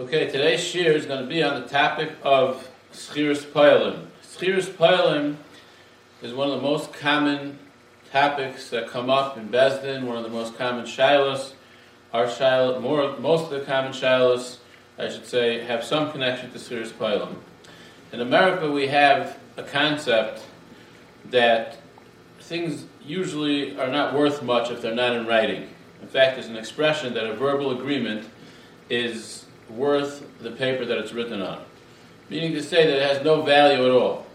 Okay, today's shir is going to be on the topic of Schiris Poilim. Schiris Poilim is one of the most common topics that come up in Besdin, one of the most common shilas. Our shilas, more, most of the common shilas, I should say, have some connection to Schiris Poilim. In America, we have a concept that things usually are not worth much if they're not in writing. In fact, there's an expression that a verbal agreement is worth the paper that it's written on. Meaning to say that it has no value at all.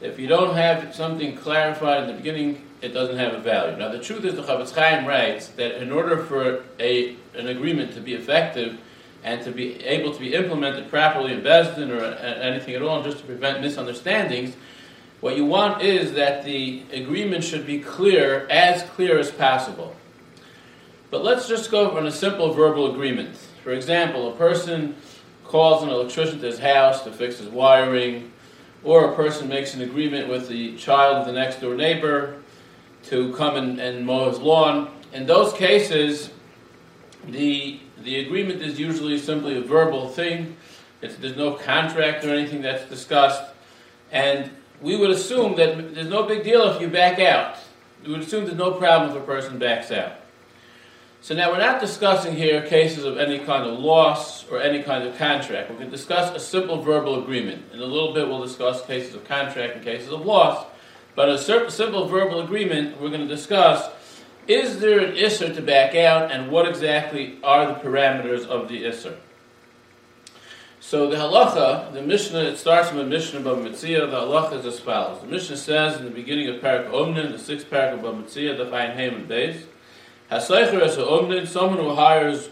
If you don't have something clarified in the beginning, it doesn't have a value. Now, the truth is, the Chofetz Chaim writes that in order for a, an agreement to be effective and to be able to be implemented properly in Besdin or anything at all, just to prevent misunderstandings, what you want is that the agreement should be clear, as clear as possible. But let's just go on a simple verbal agreement. For example, a person calls an electrician to his house to fix his wiring, or a person makes an agreement with the child of the next door neighbor to come and, and mow his lawn. In those cases, the, the agreement is usually simply a verbal thing. It's, there's no contract or anything that's discussed. And we would assume that there's no big deal if you back out. We would assume there's no problem if a person backs out. So now we're not discussing here cases of any kind of loss or any kind of contract. We can discuss a simple verbal agreement. In a little bit, we'll discuss cases of contract and cases of loss. But a simple verbal agreement, we're going to discuss is there an ISR to back out, and what exactly are the parameters of the ISR? So the halacha, the Mishnah, it starts from a Mishnah about Metzia. The halacha is as follows. The Mishnah says in the beginning of Parak Omnin, the sixth Parak of Metzia, the Fayin Haim and someone who hires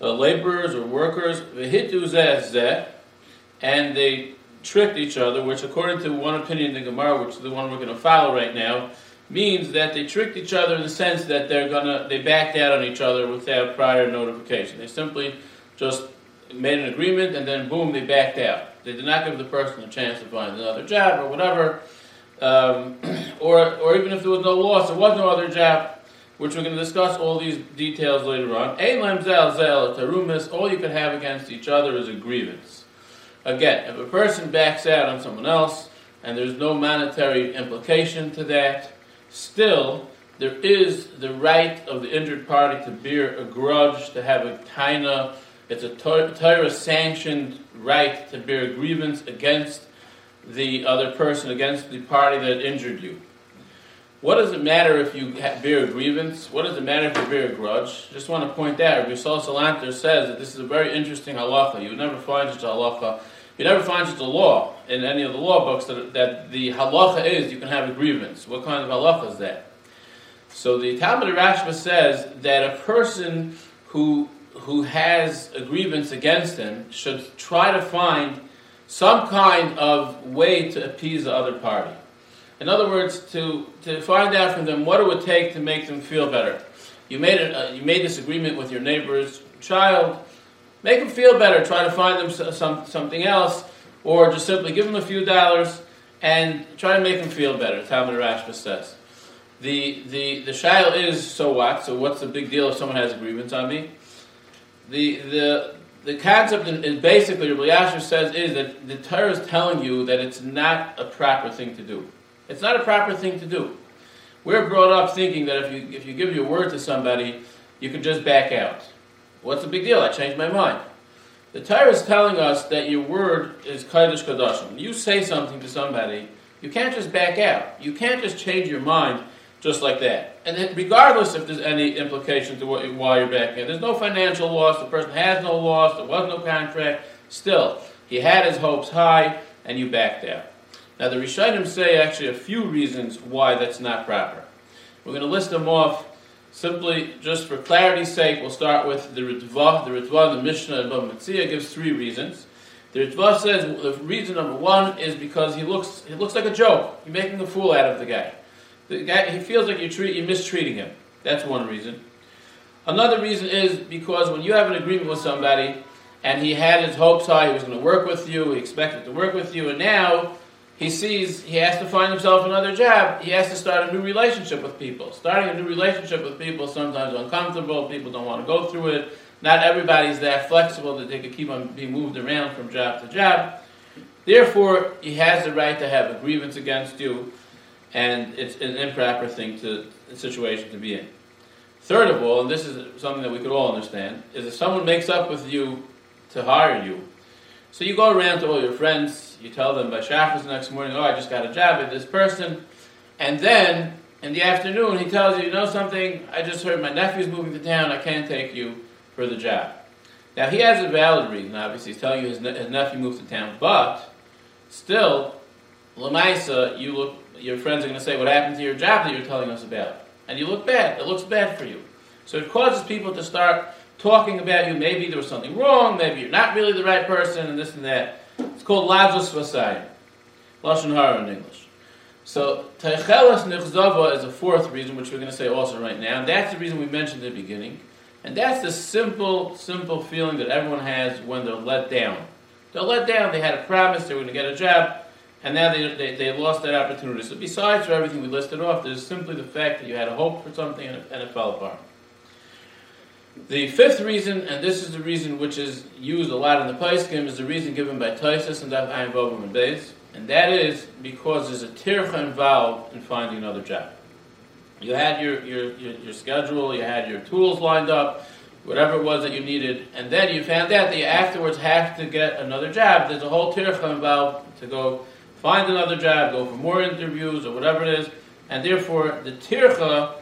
uh, laborers or workers, and they tricked each other, which according to one opinion in the Gemara, which is the one we're going to follow right now, means that they tricked each other in the sense that they're gonna they backed out on each other without prior notification. They simply just made an agreement, and then boom, they backed out. They did not give the person a chance to find another job or whatever, um, or, or even if there was no loss, there was no other job, which we're going to discuss all these details later on. tarumis, all you can have against each other is a grievance. Again, if a person backs out on someone else, and there's no monetary implication to that, still, there is the right of the injured party to bear a grudge, to have a taina, it's a Torah sanctioned right to bear a grievance against the other person, against the party that injured you. What does it matter if you bear a grievance? What does it matter if you bear a grudge? Just want to point out, Rabbi Sol Salanter says that this is a very interesting halacha. You would never find such a halacha. You never find such a law in any of the law books that, that the halacha is you can have a grievance. What kind of halacha is that? So the Talmud Rashba says that a person who who has a grievance against him should try to find some kind of way to appease the other party. In other words, to, to find out from them what it would take to make them feel better. You made, uh, you made this agreement with your neighbor's child. Make them feel better. Try to find them some, something else, or just simply give them a few dollars and try to make them feel better. Talmud Rashba says. The, the, the child is so what? So what's the big deal if someone has a grievance on me? the the the concept is basically Rabbi Yasher says is that the Torah is telling you that it's not a proper thing to do. It's not a proper thing to do. We're brought up thinking that if you if you give your word to somebody, you can just back out. What's the big deal? I changed my mind. The Torah is telling us that your word is Kodesh Kodashim. You say something to somebody, you can't just back out. You can't just change your mind just like that. And regardless if there's any implication to what, why you're back in, there's no financial loss, the person has no loss, there was no contract, still, he had his hopes high, and you backed out. Now the Rishonim say actually a few reasons why that's not proper. We're going to list them off simply just for clarity's sake. We'll start with the Ritva. The Ritva, the Mishnah, and Bava gives three reasons. The Ritva says the reason number one is because he looks, he looks like a joke. You're making a fool out of the guy. The guy, he feels like you're, treat, you're mistreating him. That's one reason. Another reason is because when you have an agreement with somebody and he had his hopes high, he was going to work with you, he expected to work with you, and now he sees he has to find himself another job. He has to start a new relationship with people. Starting a new relationship with people sometimes uncomfortable. People don't want to go through it. Not everybody's that flexible that they could keep on being moved around from job to job. Therefore, he has the right to have a grievance against you, and it's an improper thing to situation to be in. Third of all, and this is something that we could all understand, is if someone makes up with you to hire you, so you go around to all your friends, you tell them by Shabbos the next morning, oh, I just got a job at this person, and then in the afternoon he tells you, you know something, I just heard my nephew's moving to town, I can't take you for the job. Now he has a valid reason, obviously, he's telling you his, ne- his nephew moved to town, but still, Lamaisa, you look, your friends are going to say, what happened to your job that you're telling us about? And you look bad, it looks bad for you. So it causes people to start talking about you, maybe there was something wrong, maybe you're not really the right person, and this and that. It's called Lazos Vasai. Lashon Hara in English. So Teichelas Nichzava is a fourth reason, which we're going to say also right now. That's the reason we mentioned at the beginning. And that's the simple, simple feeling that everyone has when they're let down. They're let down, they had a promise, they were going to get a job, and now they, they, they lost that opportunity. So besides for everything we listed off, there's simply the fact that you had a hope for something and it, and it fell apart. The fifth reason, and this is the reason which is used a lot in the Paiskim, is the reason given by Taisus and Daf Ayin and Beis, and that is because there's a tircha involved in finding another job. You had your, your, your, your, schedule, you had your tools lined up, whatever it was that you needed, and then you found out that you afterwards have to get another job. There's a whole tircha involved to go find another job, go for more interviews, or whatever it is, and therefore the tircha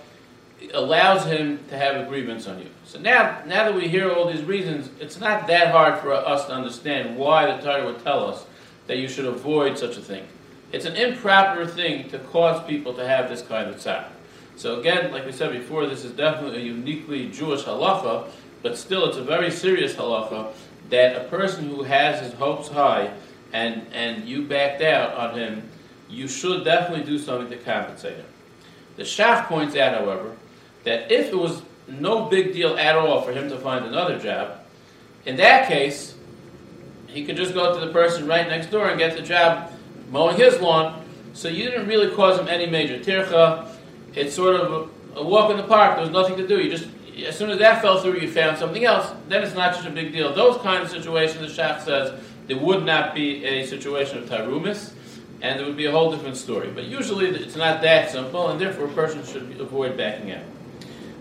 allows him to have a grievance on you. So now, now that we hear all these reasons, it's not that hard for us to understand why the Torah would tell us that you should avoid such a thing. It's an improper thing to cause people to have this kind of tzar. So again, like we said before, this is definitely a uniquely Jewish halacha, but still it's a very serious halacha that a person who has his hopes high and, and you backed out on him, you should definitely do something to compensate him. The Shach points out, however, that if it was no big deal at all for him to find another job, in that case, he could just go to the person right next door and get the job mowing his lawn. So you didn't really cause him any major tircha. It's sort of a, a walk in the park. There was nothing to do. You just as soon as that fell through, you found something else. Then it's not such a big deal. Those kind of situations, the Shach says, there would not be a situation of tarumis, and it would be a whole different story. But usually, it's not that simple, and therefore, a person should avoid backing out.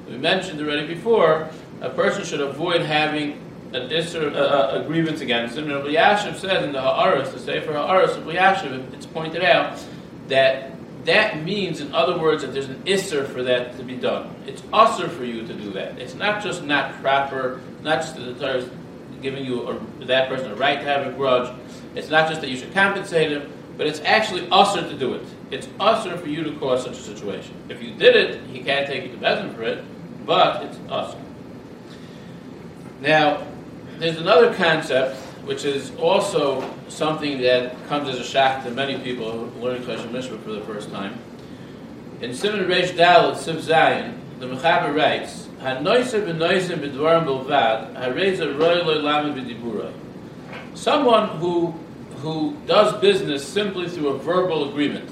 We mentioned already before, a person should avoid having an isser, uh, a grievance against him. And Rabbi Yashiv says in the Ha'aris, the Sefer Ha'aris Rabbi Yashiv, it's pointed out that that means, in other words, that there's an isser for that to be done. It's usser for you to do that. It's not just not proper, not just that the Torah is giving you a, that person a right to have a grudge. It's not just that you should compensate him, but it's actually usser to do it. It's usser for you to cause such a situation. If you did it, he can't take you to Bezin for it, but it's usser. Now, there's another concept which is also something that comes as a shock to many people who learning Choshen Mishpat for the first time. In Simon Reish Dal at Siv Zion, the Mechaber writes, "Hanoiser b'noiser b'dvarim bilvad, hareza roy loy lamed b'diburay." Someone who who does business simply through a verbal agreement,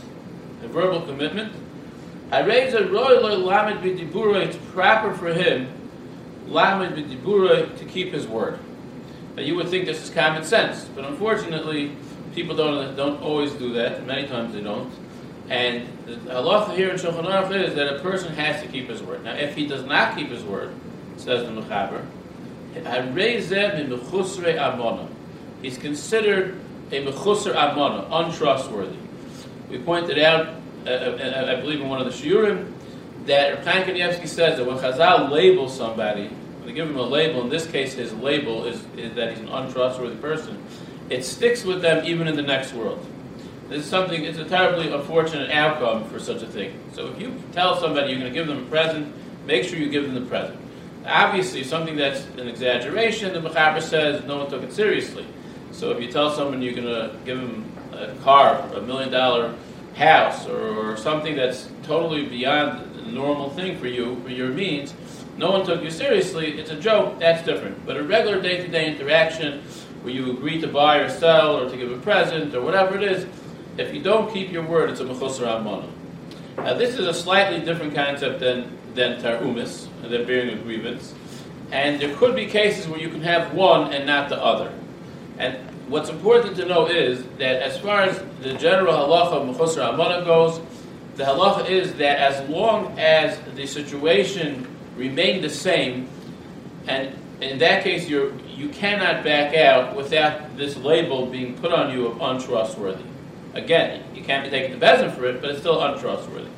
a verbal commitment, It's proper for him, to keep his word. Now you would think this is common sense, but unfortunately, people don't don't always do that. Many times they don't. And the halacha here in Shulchan Aruch is that a person has to keep his word. Now, if he does not keep his word, says the Mechaber, he's considered a mechusar amona, untrustworthy. We pointed out, Uh, uh, uh, I believe in one of the shiurim, that Chaim Kanievsky says that when Chazal labels somebody, when they give him a label, in this case his label is, is that he's an untrustworthy person, it sticks with them even in the next world. This is something, it's a terribly unfortunate outcome for such a thing. So if you tell somebody you're going to give them a present, make sure you give them the present. Obviously, something that's an exaggeration, the Mechaber says no one took it seriously. So if you tell someone you're going to give them a car, a million dollar house, or, or something that's totally beyond the normal thing for you, for your means, no one took you seriously, it's a joke, that's different. But a regular day to day interaction where you agree to buy or sell or to give a present or whatever it is, if you don't keep your word, it's a mechusar amana. Now, this is a slightly different concept than, than tarumis, than bearing a grievance. and there could be cases where you can have one and not the other. And what's important to know is that as far as the general halacha of Mechusar Amana goes, the halacha is that as long as the situation remained the same, and in that case you you cannot back out without this label being put on you of untrustworthy. Again, you can't be taken to Bezin for it, but it's still untrustworthy.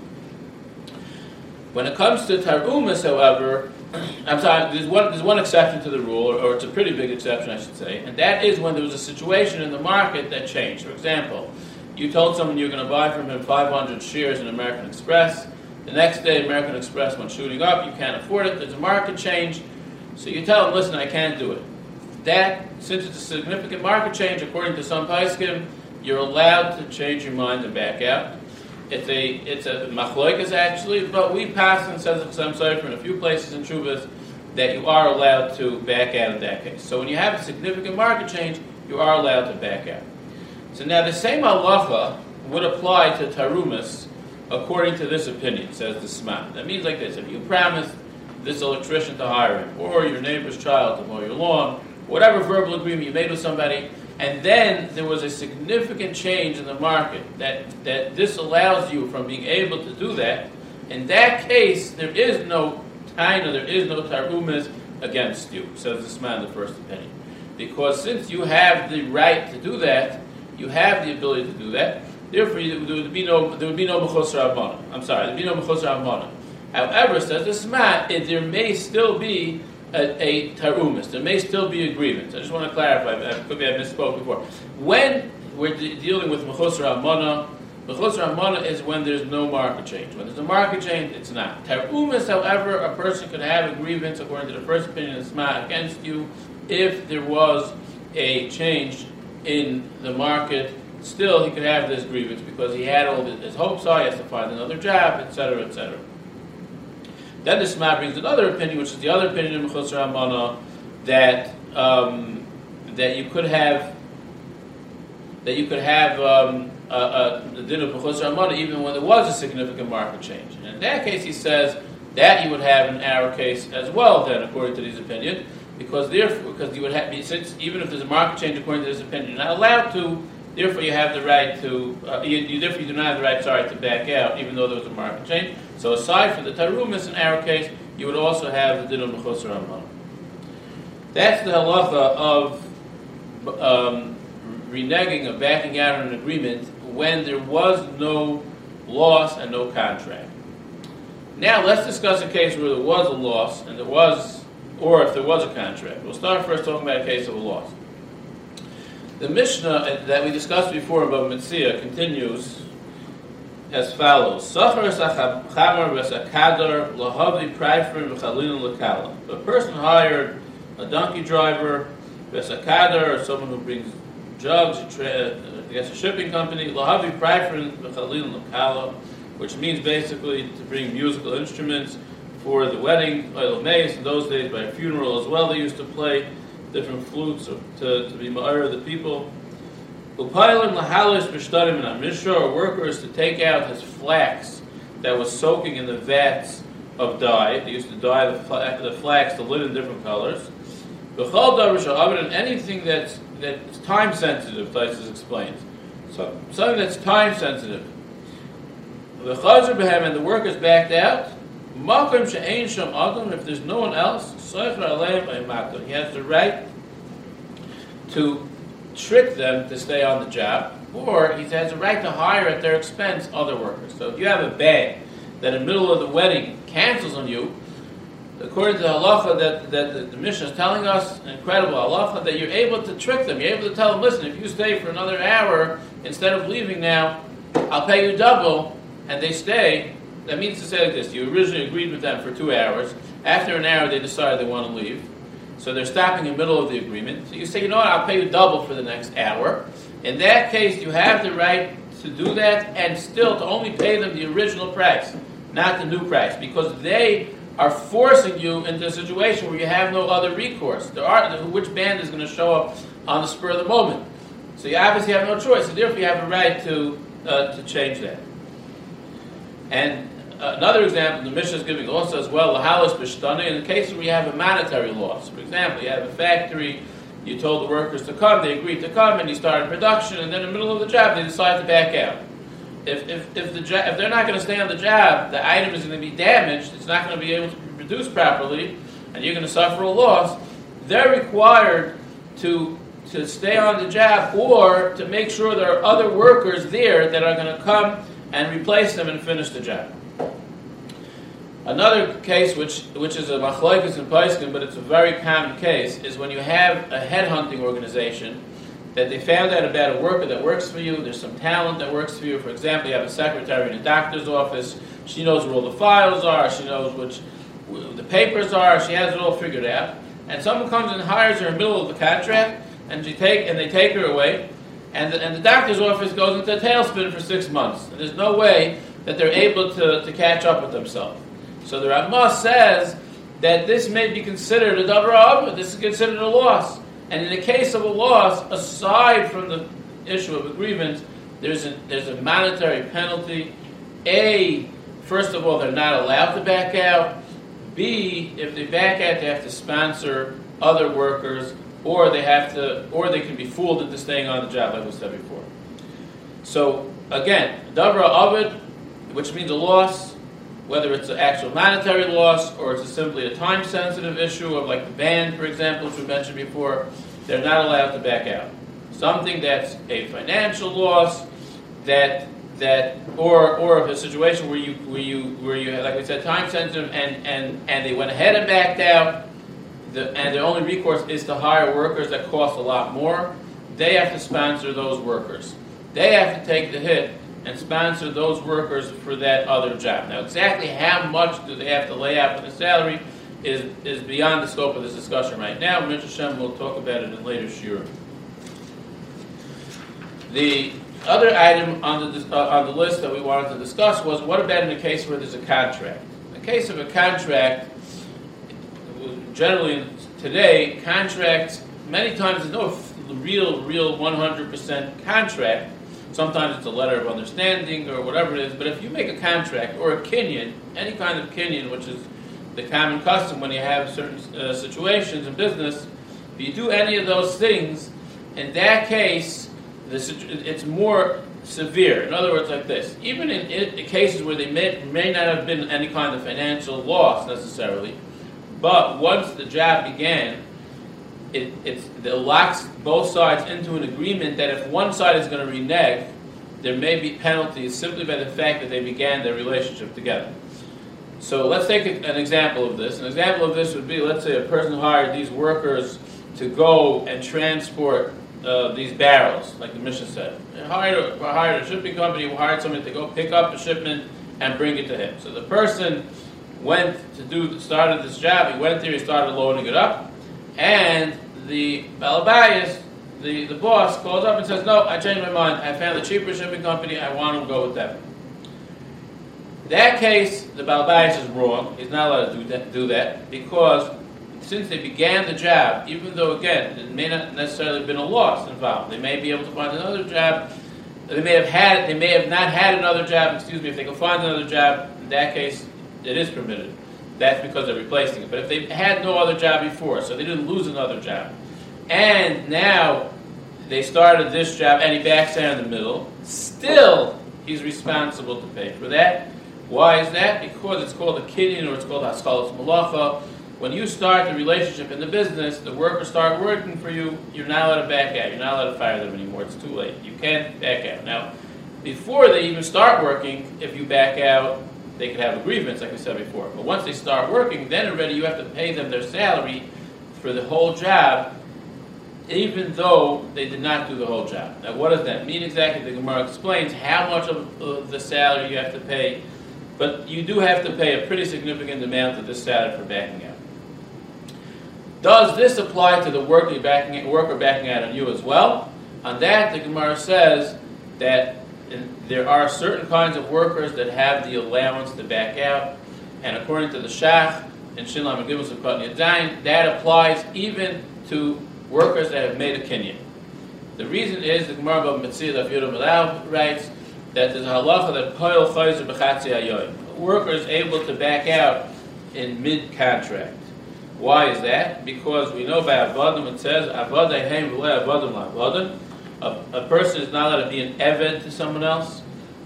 When it comes to Tarumas, however, I'm sorry, there's one, there's one exception to the rule, or, or, it's a pretty big exception, I should say, and that is when there was a situation in the market that changed. For example, you told someone you were going to buy from him 500 shares in American Express. The next day, American Express went shooting up. You can't afford it. There's a market change. So you tell them, listen, I can't do it. That, since it's a significant market change, according to some Paiskim, you're allowed to change your mind and back out. It's a it's a machloikas actually, but we pass and says some in a few places in Chuvas that you are allowed to back out in that case. So when you have a significant market change, you are allowed to back out. So now the same halacha would apply to tarumas according to this opinion, says the Sman. That means like this: if you promised this electrician to hire him, or your neighbor's child to mow your lawn, whatever verbal agreement you made with somebody, and then there was a significant change in the market that, that this allows you from being able to do that. In that case, there is no taina, there is no tarumas against you, says this man in the first opinion. Because since you have the right to do that, you have the ability to do that, therefore there would be no there would be no mechosar I'm sorry, there would be no mechosar However, says this man, there may still be a, a tarumis. There may still be a grievance. I just want to clarify. Uh, maybe I misspoke before. When we're de- dealing with mechusar amana, mechusar amana is when there's no market change. When there's a market change, it's not. Tarumis, however, a person could have a grievance according to the first opinion of Sma against you if there was a change in the market. Still, he could have this grievance because he had all his hopes are. He has to find another job, etc., etc. Then the Sma brings another opinion, which is the other opinion of Mechusar Amana, that um, that you could have that you could have um, a, a, the din of Mechusar Amana even when there was a significant market change. And in that case, he says that you would have in our case as well. Then, according to his opinion, because therefore, because you would have since even if there's a market change according to his opinion, you're not allowed to. Therefore, you have the right to. Uh, you, you, therefore, you do not have the right, sorry, to back out, even though there was a market change. So aside from the tarumis in our case, you would also have the din of mechusar. That's the halacha of um, reneging, of backing out on an agreement when there was no loss and no contract. Now let's discuss a case where there was a loss and there was, or if there was a contract. We'll start first talking about a case of a loss. The Mishnah that we discussed before about Metzia continues as follows. A person hired a donkey driver, v'sakadar, or someone who brings jugs, uh, I guess a shipping company, l'kala, which means basically to bring musical instruments for the wedding, oil mace. In those days, by a funeral as well, they used to play different flutes to, to be ma'ir the people. Upailim lahalis b'shtarim and Mishra, a worker is to take out his flax that was soaking in the vats of dye. They used to dye the, the flax to in different colors. B'chal darish and anything that's, that's time sensitive, Taisus explains. So, something that's time sensitive. The chazer behem and the workers backed out. Makim she'ein adam, if there's no one else, soicher aleim He has the right to trick them to stay on the job, or he has the right to hire at their expense other workers. So if you have a bag that in the middle of the wedding cancels on you, according to the halacha that, that the, the Mishnah is telling us, incredible halacha, that you're able to trick them. You're able to tell them, listen, if you stay for another hour instead of leaving now, I'll pay you double, and they stay. That means to say like this: you originally agreed with them for two hours. After an hour, they decide they want to leave. So they're stopping in the middle of the agreement. So you say, you know what, I'll pay you double for the next hour. In that case, you have the right to do that and still to only pay them the original price, not the new price, because they are forcing you into a situation where you have no other recourse. There are which band is going to show up on the spur of the moment. So you obviously have no choice. So therefore, you have a right to uh, to change that. And Uh, another example, the Mishnah is giving also as well, lahalos b'shtana, in the case where you have a monetary loss. For example, you have a factory, you told the workers to come, they agreed to come, and you started production, and then in the middle of the job, they decide to back out. If, if, if, the jo- if they're not going to stay on the job, the item is going to be damaged, it's not going to be able to be produced properly, and you're going to suffer a loss, they're required to to stay on the job or to make sure there are other workers there that are going to come and replace them and finish the job. Another case, which, which is a machlokes in paiskin, but it's a very common case, is when you have a headhunting organization that they found out about a worker that works for you, there's some talent that works for you. For example, you have a secretary in a doctor's office, she knows where all the files are, she knows which the papers are, she has it all figured out. And someone comes and hires her in the middle of the contract, and, she take, and they take her away, and the, and the doctor's office goes into a tailspin for six months. And there's no way that they're able to, to catch up with themselves. So the Ramah says that this may be considered a davar this is considered a loss. And in the case of a loss, aside from the issue of agreement, there's a, there's a monetary penalty. A, first of all, they're not allowed to back out. B, if they back out, they have to sponsor other workers or they have to, or they can be fooled into staying on the job, like we said before. So again, davra avid, which means a loss, whether it's an actual monetary loss or it's simply a time-sensitive issue of like the band, for example, which we mentioned before, they're not allowed to back out. Something that's a financial loss, that that or or a situation where you where you where you like we said time sensitive and and and they went ahead and backed out the, and their only recourse is to hire workers that cost a lot more, they have to sponsor those workers. They have to take the hit and sponsor those workers for that other job. Now, exactly how much do they have to lay out for the salary is, is beyond the scope of this discussion right now. Mr. Hashem will talk about it in later shiur. The other item on the, uh, on the list that we wanted to discuss was what about in the case where there's a contract? In the case of a contract, generally today, contracts, many times there's no real, real 100% contract. Sometimes it's a letter of understanding or whatever it is, but if you make a contract or a kinyan, any kind of kinyan, which is the common custom when you have certain uh, situations in business, if you do any of those things, in that case, it's more severe. In other words, like this: even in, in cases where they may, may not have been any kind of financial loss necessarily, but once the job began, it, it locks both sides into an agreement that if one side is going to renege, there may be penalties simply by the fact that they began their relationship together. So let's take an example of this. An example of this would be, let's say, a person hired these workers to go and transport uh, these barrels, like the mission said. Hired a, hired a shipping company, hired somebody to go pick up a shipment and bring it to him. So the person went to do started this job. He went there, he started loading it up, and the Balabayas, the, the boss, calls up and says, "No, I changed my mind. I found a cheaper shipping company. I want to go with them." In that case, the Balabayas is wrong. He's not allowed to do that, do that because since they began the job, even though again it may not necessarily have been a loss involved, they may be able to find another job. They may have had, they may have not had another job. Excuse me, if they can find another job, in that case, it is permitted. That's because they're replacing it. But if they had no other job before, so they didn't lose another job, and now they started this job and he backs out in the middle, still he's responsible to pay for that. Why is that? Because it's called a kinyan or it's called haskalas malacha. When you start the relationship in the business, the workers start working for you, you're not allowed to back out. You're not allowed to fire them anymore. It's too late. You can't back out. Now, before they even start working, if you back out, they could have a grievance, like we said before. But once they start working, then already you have to pay them their salary for the whole job, even though they did not do the whole job. Now, what does that mean exactly? The Gemara explains how much of uh, the salary you have to pay, but you do have to pay a pretty significant amount of this salary for backing out. Does this apply to the worker backing, worker backing out on you as well? On that, the Gemara says that and there are certain kinds of workers that have the allowance to back out, and according to the Shach and Shinlam and of Yadain, that applies even to workers that have made a kinyan. The reason is the Gemara of Metzia of Yudam writes that there's a halacha that poil chayzer b'chatzi ayoyim. Worker is able to back out in mid-contract. Why is that? Because we know by Avadim it says, Avada heim v'le Avadim la'avadim. A, a person is not allowed to be an Eved to someone else,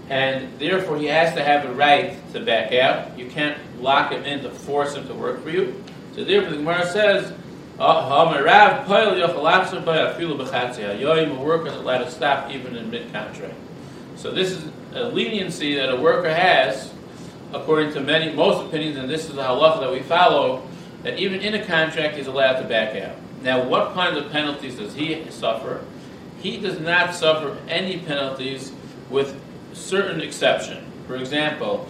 and therefore he has to have a right to back out. You can't lock him in to force him to work for you. So therefore the Gemara says, oh, Ha'amarav poil yochalachzer b'afilu b'chatzia. Yoyim, a worker is allowed to stop even in mid-contract. So this is a leniency that a worker has, according to many, most opinions, and this is the halacha that we follow, that even in a contract he's allowed to back out. Now, what kind of penalties does he suffer? He does not suffer any penalties with certain exception. For example,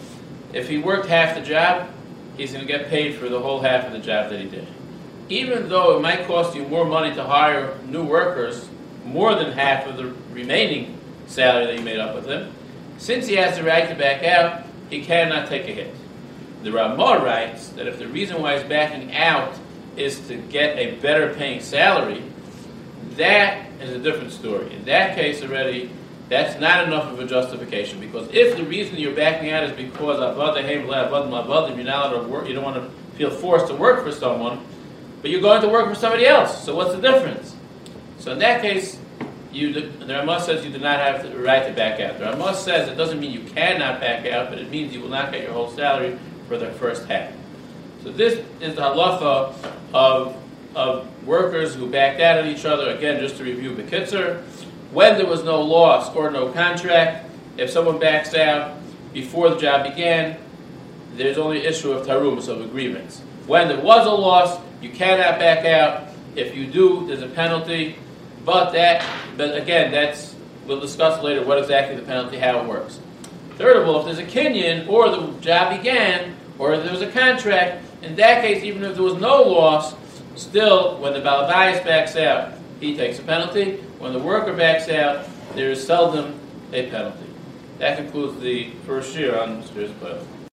if he worked half the job, he's going to get paid for the whole half of the job that he did. Even though it might cost you more money to hire new workers, more than half of the remaining salary that you made up with him, since he has the right to back out, he cannot take a hit. The Ramah writes that if the reason why he's backing out is to get a better paying salary, that is a different story. In that case already, that's not enough of a justification because if the reason you're backing out is because you're not work, you don't want to feel forced to work for someone, but you're going to work for somebody else. So what's the difference? So in that case, you, the Ramah says you do not have the right to back out. The Ramah says it doesn't mean you cannot back out, but it means you will not get your whole salary for the first half. So this is the halacha of, of workers who backed out at each other. Again, just to review the Bekitzer, when there was no loss or no contract, if someone backs out before the job began, there's only an issue of tarumas, of agreements. When there was a loss, you cannot back out. If you do, there's a penalty. But that, but again, that's we'll discuss later what exactly the penalty, how it works. Third of all, if there's a kinyan or the job began, or there was a contract, in that case, even if there was no loss, still, when the Balabayas backs out, he takes a penalty. When the worker backs out, there is seldom a penalty. That concludes the first year on Mr. Playoff.